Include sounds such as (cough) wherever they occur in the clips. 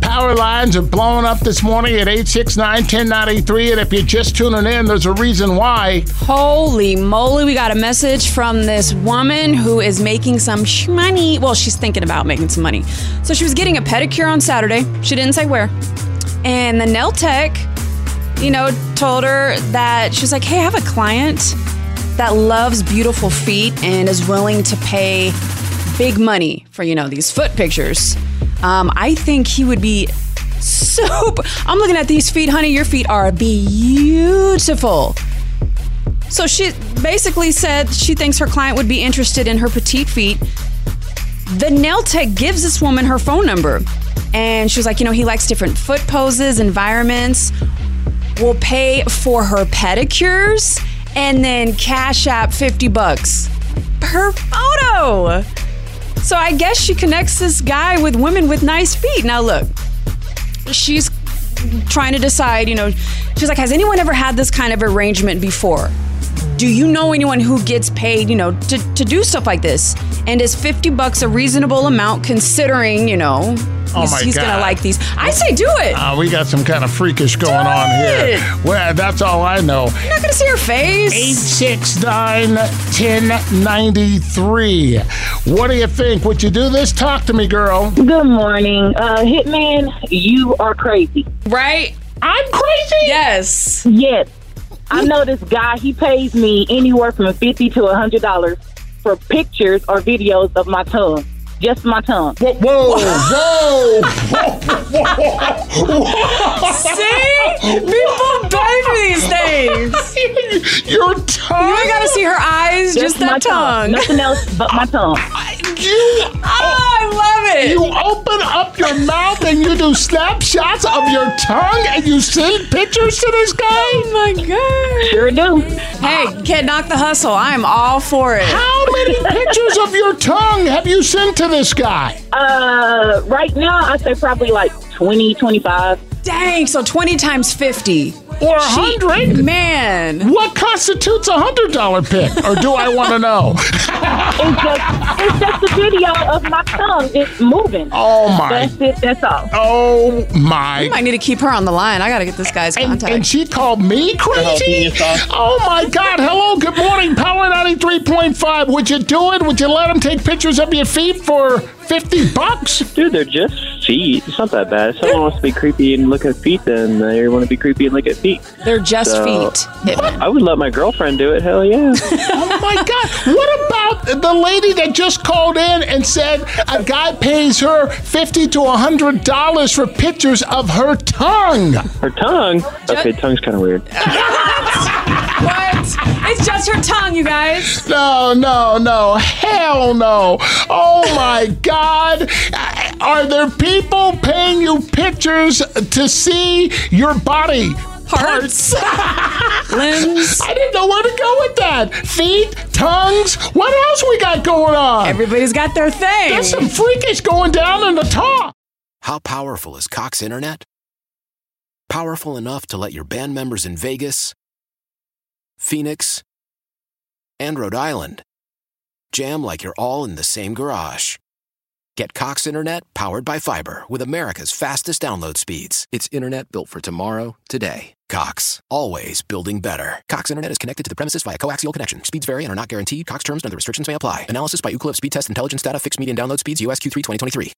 Power lines are blowing up this morning at 869 1093. And if you're just tuning in, there's a reason why. Holy moly, we got a message from this woman who is making some money. Well, she's thinking about making some money. So she was getting a pedicure on Saturday. She didn't say where. And the nail tech, you know, told her that she was like, hey, I have a client that loves beautiful feet and is willing to pay big money for, you know, these foot pictures. Um, I think he would be super. I'm looking at these feet, honey. Your feet are beautiful. So she basically said she thinks her client would be interested in her petite feet. The nail tech gives this woman her phone number. And she was like, you know, he likes different foot poses, environments. Will pay for her pedicures and then cash app 50 bucks per photo. So I guess she connects this guy with women with nice feet. Now look, she's trying to decide, you know, she's like, has anyone ever had this kind of arrangement before? Do you know anyone who gets paid, you know, to, to do stuff like this? And is 50 bucks a reasonable amount considering, you know, Oh he's, my he's God. gonna like these? I say do it. Uh, we got some kind of freakish going on it. here. Well, that's all I know. You're not gonna see her face. 869 1093. What do you think? Would you do this? Talk to me, girl. Good morning. Uh, Hitman, you are crazy. Right? I'm crazy. Yes. Yes. I know this guy, he pays me anywhere from 50 to a $100 for pictures or videos of my tongue. Just my tongue. Whoa, whoa, whoa. See? People pay for these things. Your tongue. You ain't gotta see her eyes, just, my that tongue. Nothing else but my tongue. You, Oh, I love it. you open up your mouth and you do snapshots of your tongue and you send pictures to this guy? oh my god. Sure do. Hey, can't knock the hustle. I am all for it. How many pictures of your tongue have you sent to this guy? Uh, right now, I say probably like 20, 25. Dang, so 20 times 50. Or a hundred? Man. What constitutes a hundred dollar pic? Or do I want to know? (laughs) It's just, it's just a video of my tongue just moving. Oh my! That's it. That's all. Oh my! You might need to keep her on the line. I gotta get this guy's And, contact. and she called me crazy. Oh my God! Hello, good morning, Power ninety three point five. Would you do it? Would you let him take pictures of your feet for fifty bucks? Dude, they're just feet. It's not that bad. If someone wants to be creepy and look at feet, then they want to be creepy and look at feet. They're just So- feet. Hitman. I would let my girlfriend do it. Hell yeah. (laughs) Oh my God! What about the lady that just called in and said a guy pays her fifty to hundred dollars for pictures of her tongue? Her tongue. Okay, tongue's kind of weird. (laughs) What? It's just her tongue, you guys. No, no, no. Hell no. Oh my God. Are there people paying you pictures to see your body? Parts. (laughs) Limbs. I didn't know where to go with that. Feet, tongues. What else we got going on? Everybody's got their thing. There's some freakish going down in the top. How powerful is Cox Internet? Powerful enough to let your band members in Vegas, Phoenix, and Rhode Island jam like you're all in the same garage. Get Cox Internet powered by fiber with America's fastest download speeds. It's internet built for tomorrow, today. Cox, always building better. Cox Internet is connected to the premises via coaxial connection. Speeds vary and are not guaranteed. Cox terms and other restrictions may apply. Analysis by Ookla Speed Test Intelligence Data. Fixed median download speeds. USQ3 2023.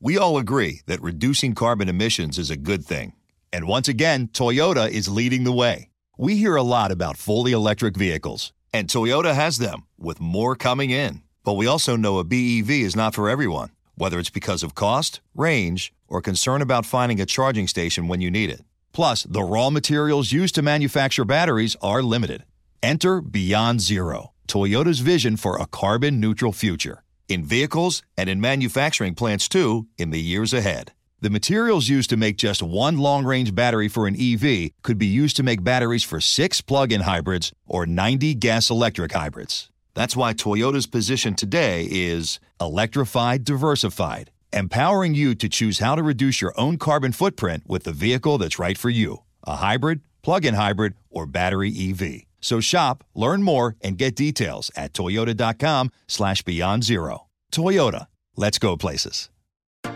We all agree that reducing carbon emissions is a good thing. And once again, Toyota is leading the way. We hear a lot about fully electric vehicles, and Toyota has them, with more coming in. But we also know a BEV is not for everyone, whether it's because of cost, range, or concern about finding a charging station when you need it. Plus, the raw materials used to manufacture batteries are limited. Enter Beyond Zero, Toyota's vision for a carbon neutral future in vehicles and in manufacturing plants too in the years ahead. The materials used to make just one long range battery for an EV could be used to make batteries for six plug in hybrids or 90 gas electric hybrids. That's why Toyota's position today is electrified, diversified, empowering you to choose how to reduce your own carbon footprint with the vehicle that's right for you a hybrid, plug in hybrid, or battery EV. So shop, learn more, and get details at toyota.com slash beyond zero. Toyota, let's go places.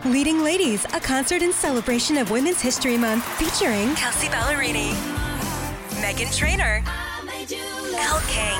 Leading Ladies, a concert in celebration of Women's History Month featuring Kelsea Ballerini, Meghan Trainor, Elle King,